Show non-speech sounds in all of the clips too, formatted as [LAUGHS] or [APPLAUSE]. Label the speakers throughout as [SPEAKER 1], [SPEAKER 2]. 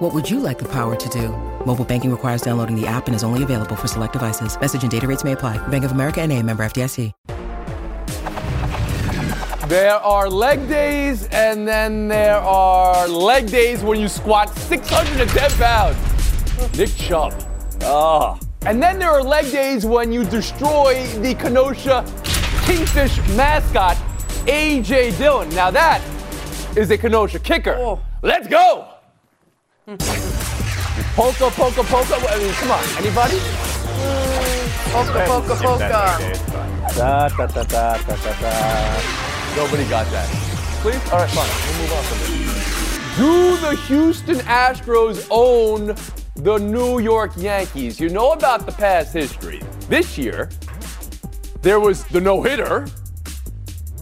[SPEAKER 1] What would you like the power to do? Mobile banking requires downloading the app and is only available for select devices. Message and data rates may apply. Bank of America and a member FDIC.
[SPEAKER 2] There are leg days, and then there are leg days when you squat 610 pounds. Nick Chubb.
[SPEAKER 3] Oh.
[SPEAKER 2] And then there are leg days when you destroy the Kenosha Kingfish mascot, A.J. Dillon. Now that is a Kenosha kicker.
[SPEAKER 4] Oh.
[SPEAKER 2] Let's go! Polka, polka, polka. I mean, come on, anybody?
[SPEAKER 4] Polka, polka, polka.
[SPEAKER 3] Da, da, da, da, da, da, da.
[SPEAKER 2] Nobody got that. Please? All right, fine. We'll move on from this. Do the Houston Astros own the New York Yankees? You know about the past history. This year, there was the no hitter.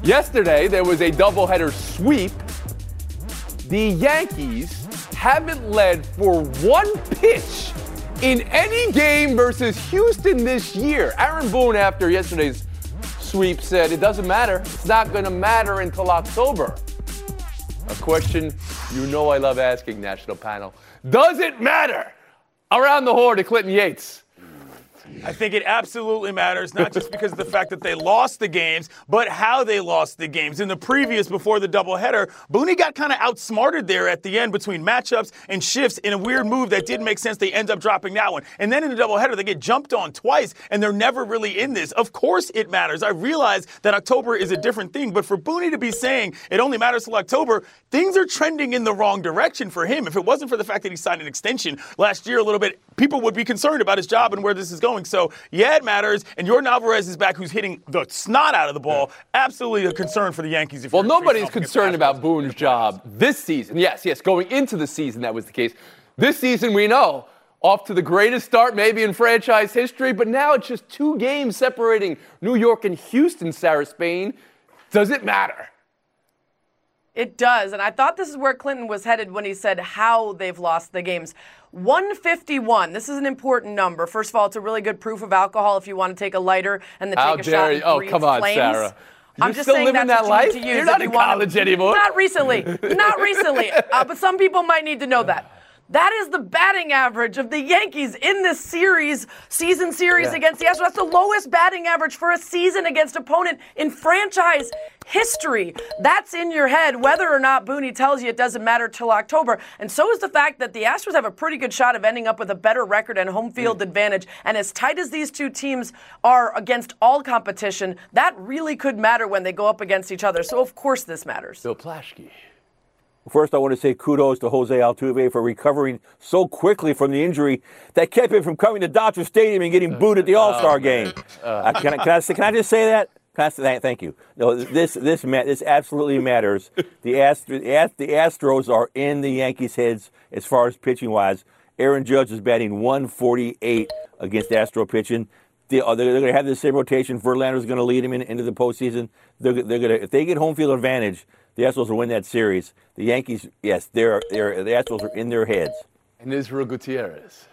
[SPEAKER 2] Yesterday, there was a doubleheader sweep. The Yankees haven't led for one pitch in any game versus Houston this year. Aaron Boone, after yesterday's sweep, said it doesn't matter. It's not going to matter until October. A question you know I love asking, National Panel. Does it matter? Around the horn to Clinton Yates.
[SPEAKER 5] I think it absolutely matters, not just because of the fact that they lost the games, but how they lost the games. In the previous, before the doubleheader, Booney got kind of outsmarted there at the end between matchups and shifts in a weird move that didn't make sense. They end up dropping that one. And then in the doubleheader, they get jumped on twice, and they're never really in this. Of course it matters. I realize that October is a different thing, but for Booney to be saying it only matters till October, things are trending in the wrong direction for him. If it wasn't for the fact that he signed an extension last year a little bit, people would be concerned about his job and where this is going. So, yeah, it matters. And Yordan Alvarez is back, who's hitting the snot out of the ball. Absolutely a concern for the Yankees. If
[SPEAKER 2] Well, nobody's
[SPEAKER 5] facing off against
[SPEAKER 2] concerned about Boone's job this season. Yes, yes, going into the season, that was the case. This season, we know, off to the greatest start maybe in franchise history, but now it's just two games separating New York and Houston, Sarah Spain. Does it matter?
[SPEAKER 4] It does. And I thought this is where Clinton was headed when he said how they've lost the games. 151. This is an important number. First of all, it's a really good proof of alcohol if you want to take a lighter and then
[SPEAKER 2] How
[SPEAKER 4] take a shot
[SPEAKER 2] you.
[SPEAKER 4] and
[SPEAKER 2] Oh, come on,
[SPEAKER 4] flames.
[SPEAKER 2] Sarah. You're
[SPEAKER 4] I'm just
[SPEAKER 2] still
[SPEAKER 4] saying
[SPEAKER 2] living
[SPEAKER 4] that's
[SPEAKER 2] that
[SPEAKER 4] you
[SPEAKER 2] life?
[SPEAKER 4] to
[SPEAKER 2] You're
[SPEAKER 4] if
[SPEAKER 2] not
[SPEAKER 4] you
[SPEAKER 2] in
[SPEAKER 4] wanna-
[SPEAKER 2] college anymore.
[SPEAKER 4] Not recently. Not recently. [LAUGHS] Uh, but some people might need to know that. That is the batting average of the Yankees in this series, season series
[SPEAKER 2] Yeah.
[SPEAKER 4] against the Astros. That's the lowest batting average for a season against opponent in franchise history. That's in your head, whether or not Booney tells you it doesn't matter till October. And so is the fact that the Astros have a pretty good shot of ending up with a better record and home field mm. advantage. And as tight as these two teams are against all competition, that really could matter when they go up against each other. So of course this matters.
[SPEAKER 2] Bill Plaschke.
[SPEAKER 3] First, I want to say kudos to Jose Altuve for recovering so quickly from the injury that kept him from coming to Dodger Stadium and getting booed at the All Star game. Uh, can, I, can, I, can I just say that? Can I say that? Thank you. No, this this this absolutely matters. The, Ast- the Ast- the Astros are in the Yankees' heads as far as pitching wise. Aaron Judge is batting 148 against Astro pitching. They, are they're going to have the same rotation. Verlander's going to lead them in, into the postseason. They're, they're going to if they get home field advantage, the Astros will win that series. The Yankees, yes, they're, they're the Astros are in their heads.
[SPEAKER 2] And Israel Gutierrez.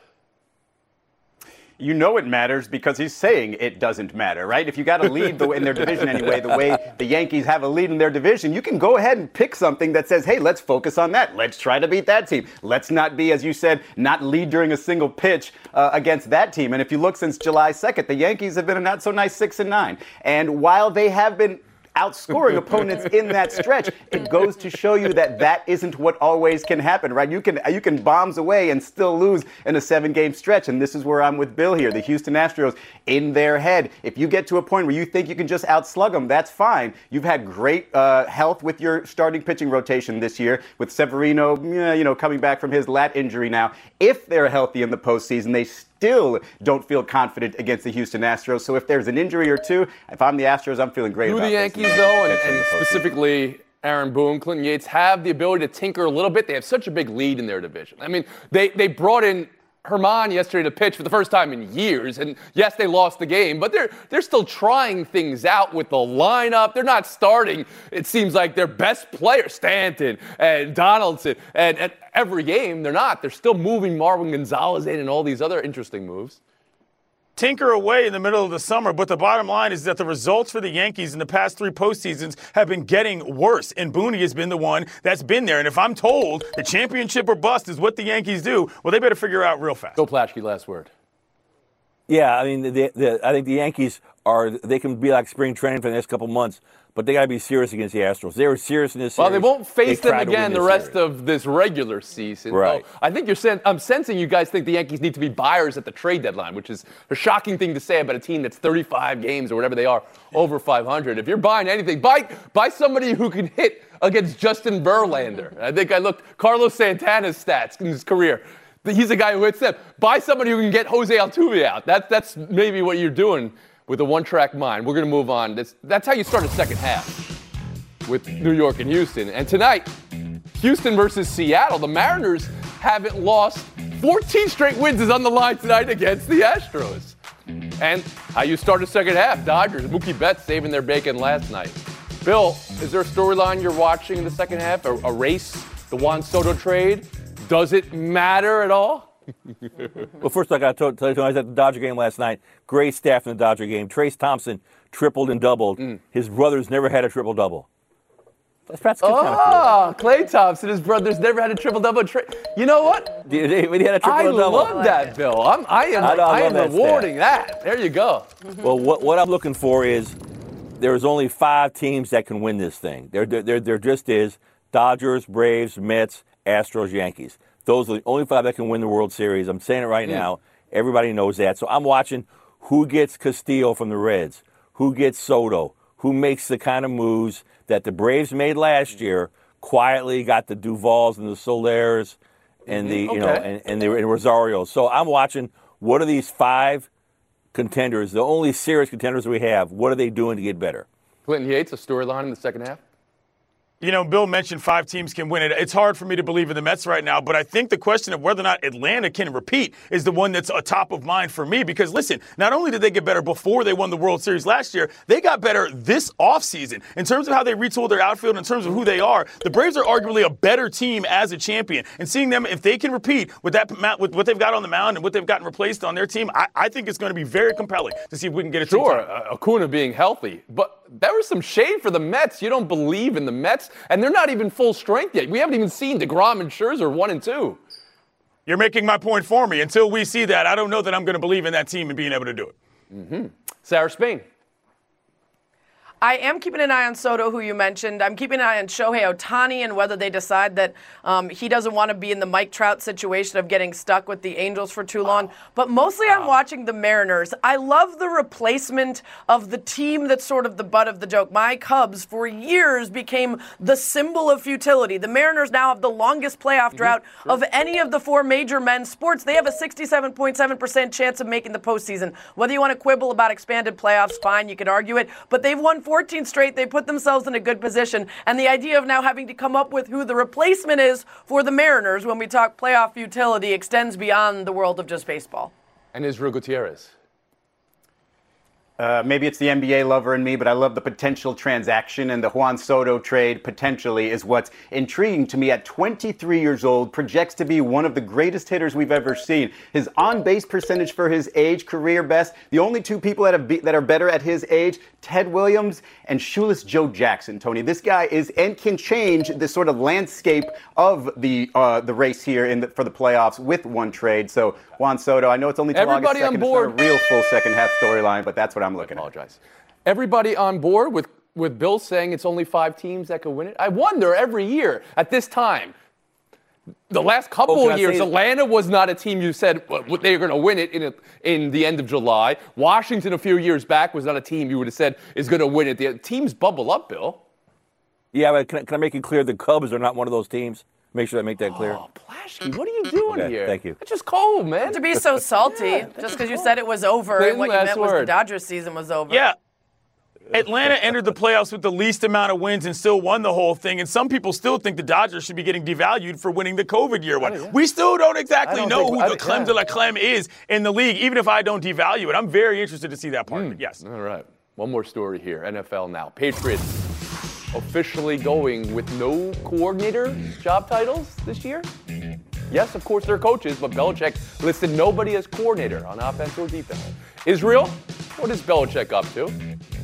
[SPEAKER 6] you know it matters because he's saying it doesn't matter, right? If you got a lead the, in their division anyway, the way [LAUGHS] the Yankees have a lead in their division, you can go ahead and pick something that says, hey, let's focus on that. Let's try to beat that team. Let's not be, as you said, not lead during a single pitch uh, against that team. And if you look since July 2nd, the Yankees have been a not so nice 6 and 9. And while they have been outscoring opponents in that stretch, it goes to show you that that isn't what always can happen, right? You can you can bombs away and still lose in a seven-game stretch, and this is where I'm with Bill here. The Houston Astros in their head. If you get to a point where you think you can just outslug them, that's fine. You've had great uh, health with your starting pitching rotation this year, with Severino, you know, coming back from his lat injury now. If they're healthy in the postseason, they still don't feel confident against the Houston Astros. So if there's an injury or two, if I'm the Astros, I'm feeling great about
[SPEAKER 2] the
[SPEAKER 6] this.
[SPEAKER 2] Yankees, though, and,
[SPEAKER 6] the
[SPEAKER 2] and specifically Aaron Boone, Clinton Yates, have the ability to tinker a little bit? They have such a big lead in their division. I mean, they, they brought in Germán yesterday to pitch for the first time in years. And yes, they lost the game, but they're they're still trying things out with the lineup. They're not starting. It seems like their best player, Stanton and Donaldson, and at every game they're not. They're still moving Marwin Gonzalez in and all these other interesting moves
[SPEAKER 5] tinker away in the middle of the summer. But the bottom line is that the results for the Yankees in the past three postseasons have been getting worse. And Booney has been the one that's been there. And if I'm told the championship or bust is what the Yankees do, well, they better figure out real fast.
[SPEAKER 2] Go Plaschke, last word.
[SPEAKER 3] Yeah, I mean, the, the, I think the Yankees are, they can be like spring training for the next couple months but they got to be serious against the Astros. They were serious in this
[SPEAKER 2] well,
[SPEAKER 3] series.
[SPEAKER 2] Well, they won't face
[SPEAKER 3] they
[SPEAKER 2] them again the rest
[SPEAKER 3] series.
[SPEAKER 2] of this regular season.
[SPEAKER 3] Right.
[SPEAKER 2] I think you're sen- I'm sensing you guys think the Yankees need to be buyers at the trade deadline, which is a shocking thing to say about a team that's 35 games or whatever they are over 500. If you're buying anything, buy buy somebody who can hit against Justin Verlander. I think I looked Carlos Santana's stats in his career. He's a guy who hits them. Buy somebody who can get Jose Altuve out. That's that's maybe what you're doing with a one-track mind. We're going to move on. That's, that's how you start a second half with New York and Houston. And tonight, Houston versus Seattle. The Mariners haven't lost 14 straight wins is on the line tonight against the Astros. And how you start a second half. Dodgers, Mookie Betts saving their bacon last night. Bill, is there a storyline you're watching in the second half? A, a race? The Juan Soto trade? Does it matter at all?
[SPEAKER 3] Well, first I got to tell you, I was at the Dodger game last night. Great staff in the Dodger game. Trayce Thompson tripled and doubled. Mm. His brothers never had a triple double.
[SPEAKER 2] That's Pat's good oh, Klay Thompson, his brother's never had a triple double. Tri- you know what?
[SPEAKER 3] He, he had a triple
[SPEAKER 2] I
[SPEAKER 3] double.
[SPEAKER 2] love that, Bill. I'm, I am, I, I am that rewarding stat. that. There you go. [LAUGHS]
[SPEAKER 3] Well, what, what I'm looking for is there's only five teams that can win this thing. There, there, there just is Dodgers, Braves, Mets, Astros, Yankees. Those are the only five that can win the World Series. I'm saying it right mm. now. Everybody knows that. So I'm watching who gets Castillo from the Reds, who gets Soto, who makes the kind of moves – that the Braves made last year quietly got the Duvalls and the Solers and the okay. you know and, and the and Rosario. So I'm watching what are these five contenders, the only serious contenders we have, what are they doing to get better?
[SPEAKER 2] Clinton Yates, a storyline in the second half?
[SPEAKER 5] You know, Bill mentioned five teams can win it. It's hard for me to believe in the Mets right now, but I think the question of whether or not Atlanta can repeat is the one that's a top of mind for me because listen, not only did they get better before they won the World Series last year, they got better this offseason. In terms of how they retooled their outfield, in terms of who they are, the Braves are arguably a better team as a champion. And seeing them, if they can repeat with that with what they've got on the mound and what they've gotten replaced on their team, I, I think it's going to be very compelling to see if we can get it.
[SPEAKER 2] Sure, uh, Acuna being healthy, but there was some shade for the Mets. You don't believe in the Mets, and they're not even full strength yet. We haven't even seen DeGrom and Scherzer one and two.
[SPEAKER 5] You're making my point for me. Until we see that, I don't know that I'm going to believe in that team and being able to do it.
[SPEAKER 2] Mm-hmm. Sarah Spain.
[SPEAKER 4] I am keeping an eye on Soto, who you mentioned. I'm keeping an eye on Shohei Ohtani and whether they decide that um, he doesn't want to be in the Mike Trout situation of getting stuck with the Angels for too long. But mostly I'm watching the Mariners. I love the replacement of the team that's sort of the butt of the joke. My Cubs, for years, became the symbol of futility. The Mariners now have the longest playoff mm-hmm. drought mm-hmm. of any of the four major men's sports. They have a 67.7% chance of making the postseason. Whether you want to quibble about expanded playoffs, fine, you could argue it. But they've won four 14 straight. They put themselves in a good position. And the idea of now having to come up with who the replacement is for the Mariners when we talk playoff futility extends beyond the world of just baseball.
[SPEAKER 2] And Israel Gutierrez.
[SPEAKER 6] Uh, maybe it's the NBA lover in me, but I love the potential transaction, and the Juan Soto trade potentially is what's intriguing to me. At 23 years old, projects to be one of the greatest hitters we've ever seen. His on-base percentage for his age, career best. The only two people that, have be- that are better at his age, Ted Williams and shoeless Joe Jackson. Tony, this guy is and can change the sort of landscape of the uh, the race here in the, for the playoffs with one trade. So Juan Soto, I know it's only
[SPEAKER 2] Everybody
[SPEAKER 6] August 2nd.
[SPEAKER 2] on board.
[SPEAKER 6] It's not a real full second half storyline, but that's what I'm looking
[SPEAKER 2] I apologize. at. Everybody on board with, with Bill saying it's only five teams that can win it? I wonder every year at this time. The last oh, couple oh, of years, Atlanta was not a team you said well, they were going to win it in, a, in the end of July. Washington, a few years back, was not a team you would have said is going to win it. The teams bubble up, Bill.
[SPEAKER 3] Yeah, but can, can I make it clear the Cubs are not one of those teams? Make sure I make that clear.
[SPEAKER 2] Oh, Plaschke, what are you doing
[SPEAKER 3] okay,
[SPEAKER 2] here?
[SPEAKER 3] Thank you.
[SPEAKER 2] It's just cold, man.
[SPEAKER 4] To be so salty, yeah, just because you said it was over, and what you meant word. was the Dodgers season was over.
[SPEAKER 5] Yeah. Atlanta entered the playoffs with the least amount of wins and still won the whole thing. And some people still think the Dodgers should be getting devalued for winning the COVID year one. Oh, yeah. We still don't exactly don't know think, who I, the Clem yeah. de la creme is in the league, even if I don't devalue it. I'm very interested to see that part mm. of. Yes.
[SPEAKER 2] All right. One more story here. NFL now. Patriots officially going with no coordinator job titles this year. Yes, of course they're coaches, but Belichick listed nobody as coordinator on offense or defense. Israel, what is Belichick up to?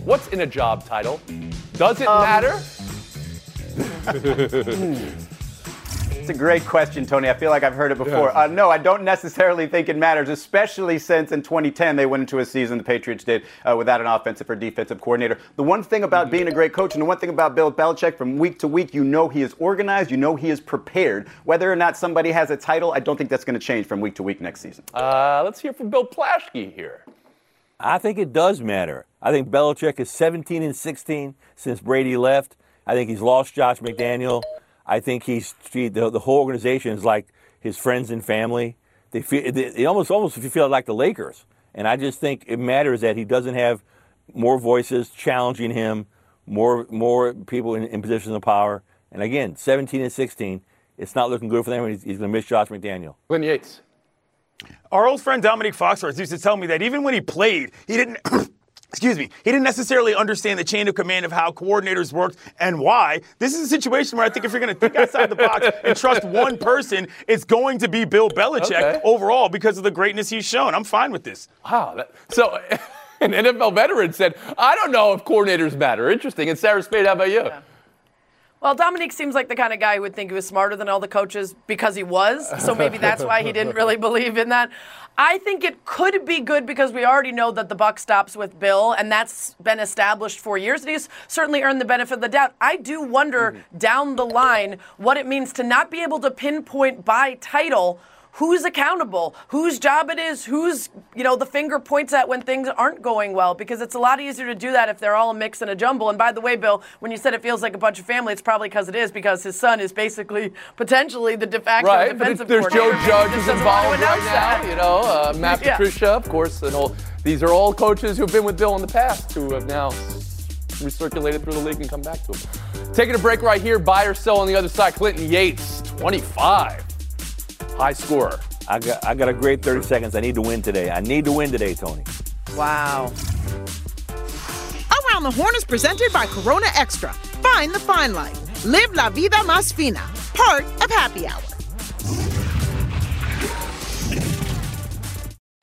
[SPEAKER 2] What's in a job title? Does it um, matter? [LAUGHS] [LAUGHS]
[SPEAKER 6] It's a great question, Tony. I feel like I've heard it before. Yeah. Uh, no, I don't necessarily think it matters, especially since in 2010 they went into a season, the Patriots did, uh, without an offensive or defensive coordinator. The one thing about being a great coach and the one thing about Bill Belichick from week to week, you know he is organized, you know he is prepared. Whether or not somebody has a title, I don't think that's going to change from week to week next season.
[SPEAKER 2] Uh, let's hear from Bill Plaschke here.
[SPEAKER 3] I think it does matter. I think Belichick is 17 and 16 since Brady left. I think he's lost Josh McDaniel. I think he's the, the whole organization is like his friends and family. They feel they, almost almost if you feel like the Lakers. And I just think it matters that he doesn't have more voices challenging him, more more people in, in positions of power. And again, 17 and 16, it's not looking good for them. He's, he's going to miss Josh McDaniel.
[SPEAKER 2] Glenn Yates.
[SPEAKER 5] Our old friend Dominique Foxworth used to tell me that even when he played, he didn't. Excuse me, he didn't necessarily understand the chain of command of how coordinators worked and why. This is a situation where I think if you're going to think outside the box and trust one person, it's going to be Bill Belichick okay. overall because of the greatness he's shown. I'm fine with this.
[SPEAKER 2] Wow. That, so. [LAUGHS] An NFL veteran said, I don't know if coordinators matter. Interesting. And Sarah Spain, how about you? Yeah.
[SPEAKER 4] Well, Dominique seems like the kind of guy who would think he was smarter than all the coaches because he was. So maybe that's why he didn't really believe in that. I think it could be good because we already know that the buck stops with Bill, and that's been established for years. And he's certainly earned the benefit of the doubt. I do wonder mm-hmm. down the line what it means to not be able to pinpoint by title who's accountable, whose job it is, who's, you know, the finger points at when things aren't going well, because it's a lot easier to do that if they're all a mix and a jumble. And by the way, Bill, when you said it feels like a bunch of family, it's probably because it is, because his son is basically potentially the de facto
[SPEAKER 2] right,
[SPEAKER 4] defensive
[SPEAKER 2] but there's Joe Judge is involved right now, you know, uh, Matt [LAUGHS] yeah. Patricia, of course, and all. These are all coaches who've been with Bill in the past who have now recirculated through the league and come back to him. Taking a break right here, buy or sell on the other side. Clinton Yates, 25 high scorer.
[SPEAKER 3] I got, I got a great 30 seconds. I need to win today. I need to win today, Tony.
[SPEAKER 4] Wow.
[SPEAKER 7] Around the Horn is presented by Corona Extra. Find the fine life. Live la vida más fina. Part of Happy Hour.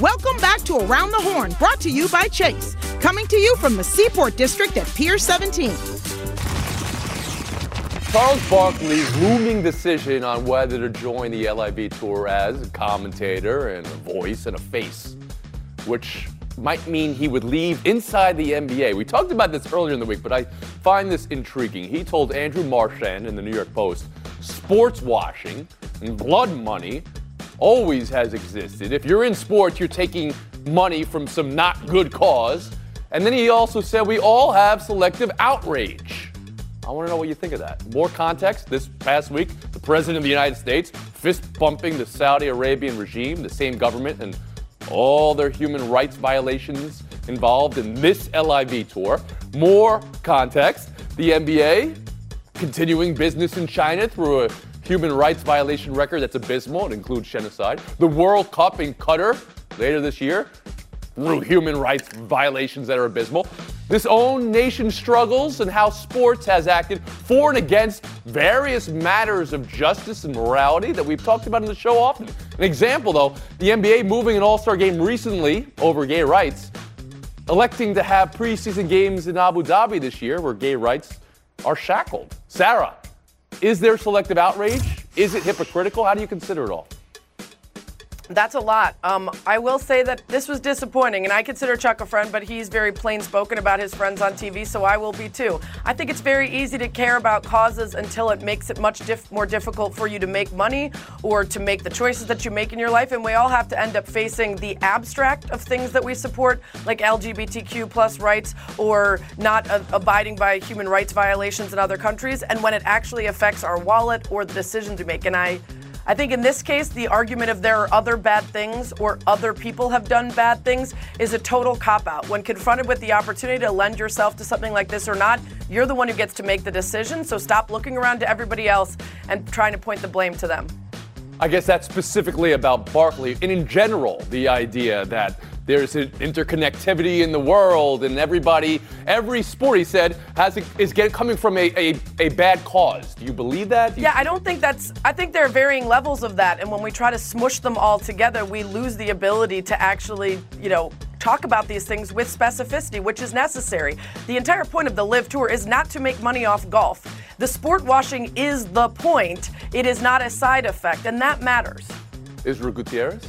[SPEAKER 7] Welcome back to Around the Horn, brought to you by Chase. Coming to you from the Seaport District at Pier 17.
[SPEAKER 2] Charles Barkley's looming decision on whether to join the LIV tour as a commentator and a voice and a face, which might mean he would leave inside the NBA. We talked about this earlier in the week, but I find this intriguing. He told Andrew Marchand in the New York Post sports washing and blood money always has existed. If you're in sports, you're taking money from some not good cause. And then he also said we all have selective outrage. I want to know what you think of that. More context this past week, the President of the United States fist bumping the Saudi Arabian regime, the same government, and all their human rights violations involved in this LIV tour. More context the NBA continuing business in China through a human rights violation record that's abysmal. It includes genocide. The World Cup in Qatar later this year through human rights violations that are abysmal. This own nation struggles and how sports has acted for and against various matters of justice and morality that we've talked about in the show often. An example, though, the NBA moving an All Star game recently over gay rights, electing to have preseason games in Abu Dhabi this year where gay rights are shackled. Sarah, is there selective outrage? Is it hypocritical? How do you consider it all?
[SPEAKER 4] That's a lot. Um, I will say that this was disappointing, and I consider Chuck a friend, but he's very plain spoken about his friends on TV, so I will be too. I think it's very easy to care about causes until it makes it much more difficult for you to make money or to make the choices that you make in your life, and we all have to end up facing the abstract of things that we support, like LGBTQ plus rights or not uh, abiding by human rights violations in other countries, and when it actually affects our wallet or the decisions we make. And I I think in this case, the argument of there are other bad things or other people have done bad things is a total cop out. When confronted with the opportunity to lend yourself to something like this or not, you're the one who gets to make the decision. So stop looking around to everybody else and trying to point the blame to them.
[SPEAKER 2] I guess that's specifically about Barkley. And in general, the idea that there's an interconnectivity in the world and everybody, every sport, he said, has a, is get, coming from a, a, a bad cause. Do you believe that? Do
[SPEAKER 4] yeah, I don't think that's, I think there are varying levels of that. And when we try to smush them all together, we lose the ability to actually, you know, talk about these things with specificity, which is necessary. The entire point of the LIV Tour is not to make money off golf. The sport washing is the point. It is not a side effect, and that matters.
[SPEAKER 2] Israel Gutierrez?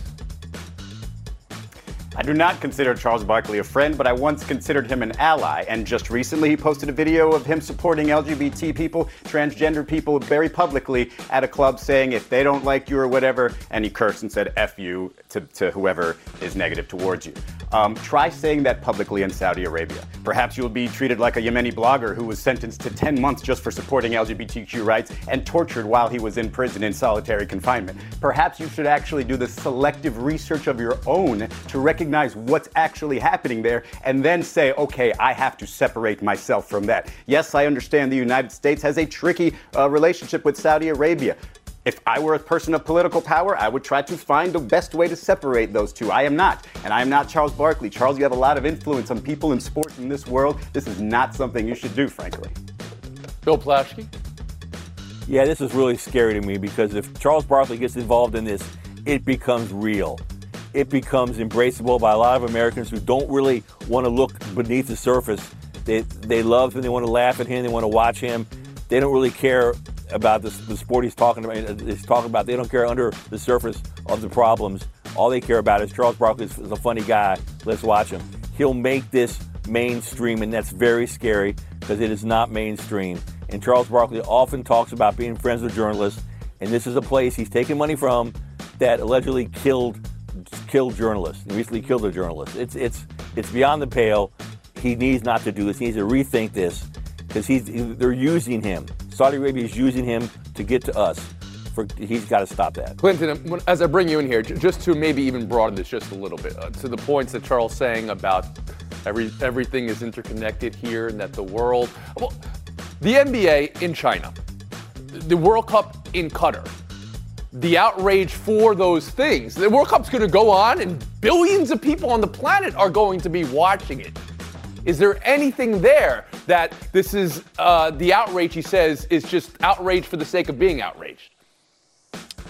[SPEAKER 6] I do not consider Charles Barkley a friend, but I once considered him an ally. And just recently, he posted a video of him supporting LGBT people, transgender people, very publicly at a club saying if they don't like you or whatever, and he cursed and said F you to, to whoever is negative towards you. Um, try saying that publicly in Saudi Arabia. Perhaps you'll be treated like a Yemeni blogger who was sentenced to 10 months just for supporting LGBTQ rights and tortured while he was in prison in solitary confinement. Perhaps you should actually do the selective research of your own to recognize what's actually happening there and then say, okay, I have to separate myself from that. Yes, I understand the United States has a tricky uh, relationship with Saudi Arabia. If I were a person of political power, I would try to find the best way to separate those two. I am not. And I am not Charles Barkley. Charles, you have a lot of influence on people in sports in this world. This is not something you should do, frankly.
[SPEAKER 2] Bill Plaschke?
[SPEAKER 3] Yeah, this is really scary to me because if Charles Barkley gets involved in this, it becomes real it becomes embraceable by a lot of Americans who don't really want to look beneath the surface. They, they love him, they want to laugh at him, they want to watch him. They don't really care about the, the sport he's talking about. He's talking about. They don't care under the surface of the problems. All they care about is Charles Barkley is a funny guy. Let's watch him. He'll make this mainstream, and that's very scary because it is not mainstream. And Charles Barkley often talks about being friends with journalists, and this is a place he's taking money from that allegedly killed killed journalists. Recently killed a journalist. It's it's it's beyond the pale. He needs not to do this. He needs to rethink this because he's they're using him. Saudi Arabia is using him to get to us. For, he's got to stop that.
[SPEAKER 2] Clinton, as I bring you in here, just to maybe even broaden this just a little bit, uh, to the points that Charles saying about every everything is interconnected here and that the world, well, the NBA in China, the World Cup in Qatar, the outrage for those things. The World Cup's going to go on, and billions of people on the planet are going to be watching it. Is there anything there that this is uh, the outrage he says is just outrage for the sake of being outraged?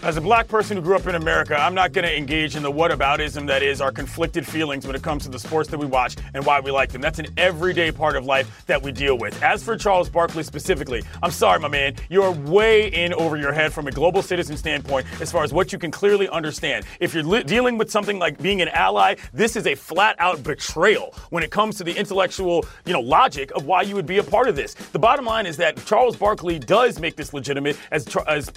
[SPEAKER 5] As a black person who grew up in America, I'm not going to engage in the whataboutism that is our conflicted feelings when it comes to the sports that we watch and why we like them. That's an everyday part of life that we deal with. As for Charles Barkley specifically, I'm sorry, my man, you're way in over your head from a global citizen standpoint as far as what you can clearly understand. If you're li- dealing with something like being an ally, this is a flat out betrayal when it comes to the intellectual, you know, logic of why you would be a part of this. The bottom line is that Charles Barkley does make this legitimate, as as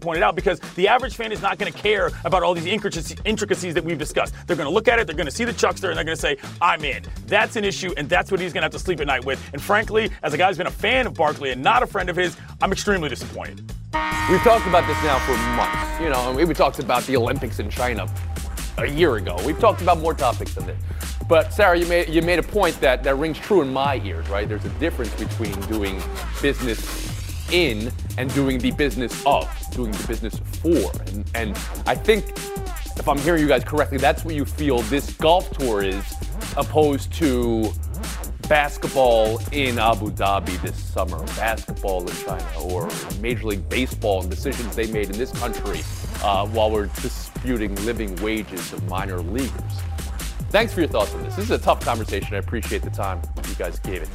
[SPEAKER 5] pointed out, because the average fan is not going to care about all these intricacies that we've discussed. They're going to look at it, they're going to see the chuckster, and they're going to say, "I'm in." That's an issue, and that's what he's going to have to sleep at night with. And frankly, as a guy who's been a fan of Barkley and not a friend of his, I'm extremely disappointed.
[SPEAKER 2] We've talked about this now for months. You know, and we talked about the Olympics in China a year ago. We've talked about more topics than this. But Sarah, you made you made a point that that rings true in my ears, right? There's a difference between doing business in and doing the business of, doing the business for. And, and I think, if I'm hearing you guys correctly, that's what you feel this golf tour is, opposed to basketball in Abu Dhabi this summer, basketball in China, or Major League Baseball and decisions they made in this country uh, while we're disputing living wages of minor leaguers. Thanks for your thoughts on this. This is a tough conversation. I appreciate the time you guys gave it.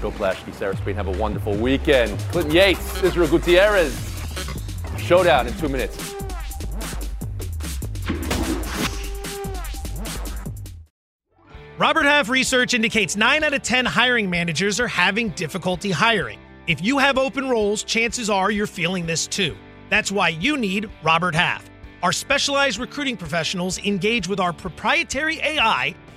[SPEAKER 2] Bill Plaschke, Sarah Spain, have a wonderful weekend. Clinton Yates, Israel Gutierrez. Showdown in two minutes.
[SPEAKER 8] Robert Half research indicates 9 out of 10 hiring managers are having difficulty hiring. If you have open roles, chances are you're feeling this too. That's why you need Robert Half. Our specialized recruiting professionals engage with our proprietary AI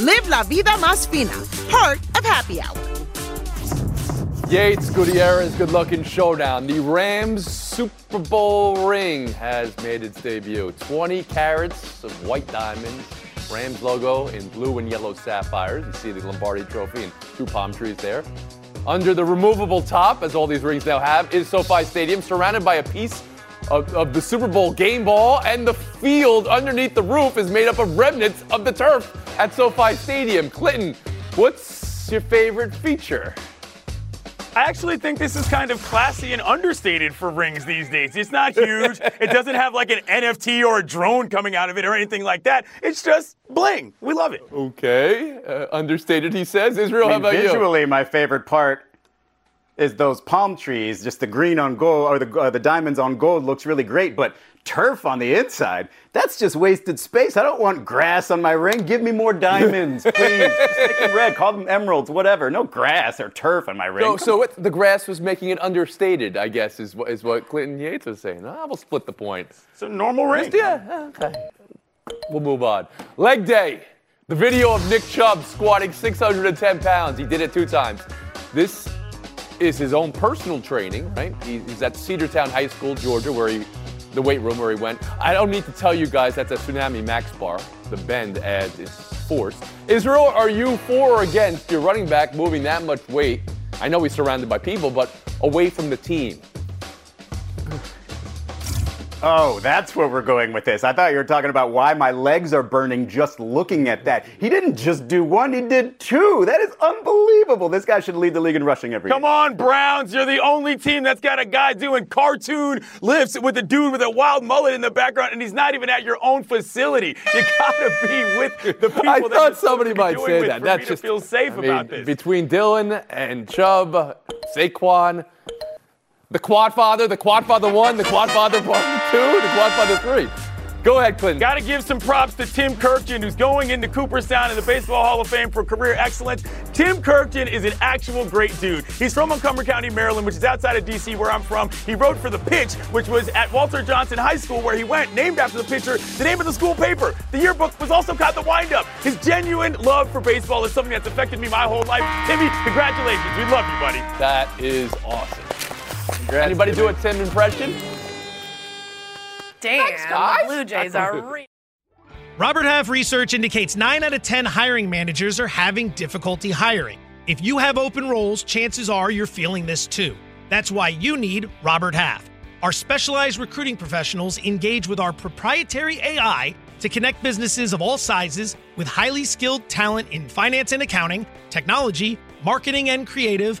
[SPEAKER 7] Live La Vida Más Fina. Part of Happy Hour.
[SPEAKER 2] Yates, Gutierrez, good luck in showdown. The Rams Super Bowl ring has made its debut. 20 carats of white diamonds, Rams logo in blue and yellow sapphires. You see the Lombardi trophy and two palm trees there. Under the removable top, as all these rings now have, is SoFi Stadium, surrounded by a piece of, of the Super Bowl game ball, and the field underneath the roof is made up of remnants of the turf at SoFi Stadium. Clinton, what's your favorite feature?
[SPEAKER 5] I actually think this is kind of classy and understated for rings these days. It's not huge. [LAUGHS] it doesn't have like an NFT or a drone coming out of it or anything like that. It's just bling. We love it.
[SPEAKER 2] Okay, uh, understated, he says. Israel,
[SPEAKER 6] I
[SPEAKER 2] how
[SPEAKER 6] mean,
[SPEAKER 2] about you?
[SPEAKER 6] visually, my favorite part is those palm trees. Just the green on gold or the uh, the diamonds on gold looks really great, but turf on the inside, that's just wasted space. I don't want grass on my ring. Give me more diamonds, [LAUGHS] please. Just make them red. Call them emeralds, whatever. No grass or turf on my ring.
[SPEAKER 2] So,
[SPEAKER 6] Come
[SPEAKER 2] so what, the grass was making it understated, I guess, is what, is what Clinton Yates was saying. Ah, we'll split the point.
[SPEAKER 5] It's a normal ring.
[SPEAKER 2] Yeah, okay. We'll move on. Leg day. The video of Nick Chubb squatting 610 pounds. He did it two times. This is his own personal training, right? He's at Cedartown High School, Georgia, where he, the weight room where he went. I don't need to tell you guys that's a Tsunami Max bar. The bend adds its force. Israel, are you for or against your running back moving that much weight? I know he's surrounded by people, but away from the team. [SIGHS] [LAUGHS]
[SPEAKER 6] Oh, that's where we're going with this. I thought you were talking about why my legs are burning just looking at that. He didn't just do one, he did two. That is unbelievable. This guy should lead the league in rushing every
[SPEAKER 5] Come
[SPEAKER 6] year.
[SPEAKER 5] on, Browns. You're the only team that's got a guy doing cartoon lifts with a dude with a wild mullet in the background, and he's not even at your own facility. You gotta be with the [LAUGHS] people
[SPEAKER 2] I thought somebody might say that. That's just
[SPEAKER 5] to feel safe
[SPEAKER 2] I mean,
[SPEAKER 5] about this.
[SPEAKER 2] Between Dillon and Chubb, Saquon, the Quad Father, the Quad Father one, the Quad Father one, two, the Quad Father three. Go ahead, Clinton.
[SPEAKER 5] Got to give some props to Tim Kurkjian, who's going into Cooperstown in the Baseball Hall of Fame for career excellence. Tim Kurkjian is an actual great dude. He's from Montgomery County, Maryland, which is outside of D.C., where I'm from. He wrote for The Pitch, which was at Walter Johnson High School, where he went, named after the pitcher, the name of the school paper. The yearbook was also called the windup. His genuine love for baseball is something that's affected me my whole life. Timmy, congratulations. We love you, buddy.
[SPEAKER 2] That is awesome. Anybody do a Tim impression?
[SPEAKER 4] Damn,
[SPEAKER 2] guys.
[SPEAKER 4] the Blue Jays are [LAUGHS] re-
[SPEAKER 8] Robert Half research indicates 9 out of 10 hiring managers are having difficulty hiring. If you have open roles, chances are you're feeling this too. That's why you need Robert Half. Our specialized recruiting professionals engage with our proprietary AI to connect businesses of all sizes with highly skilled talent in finance and accounting, technology, marketing and creative,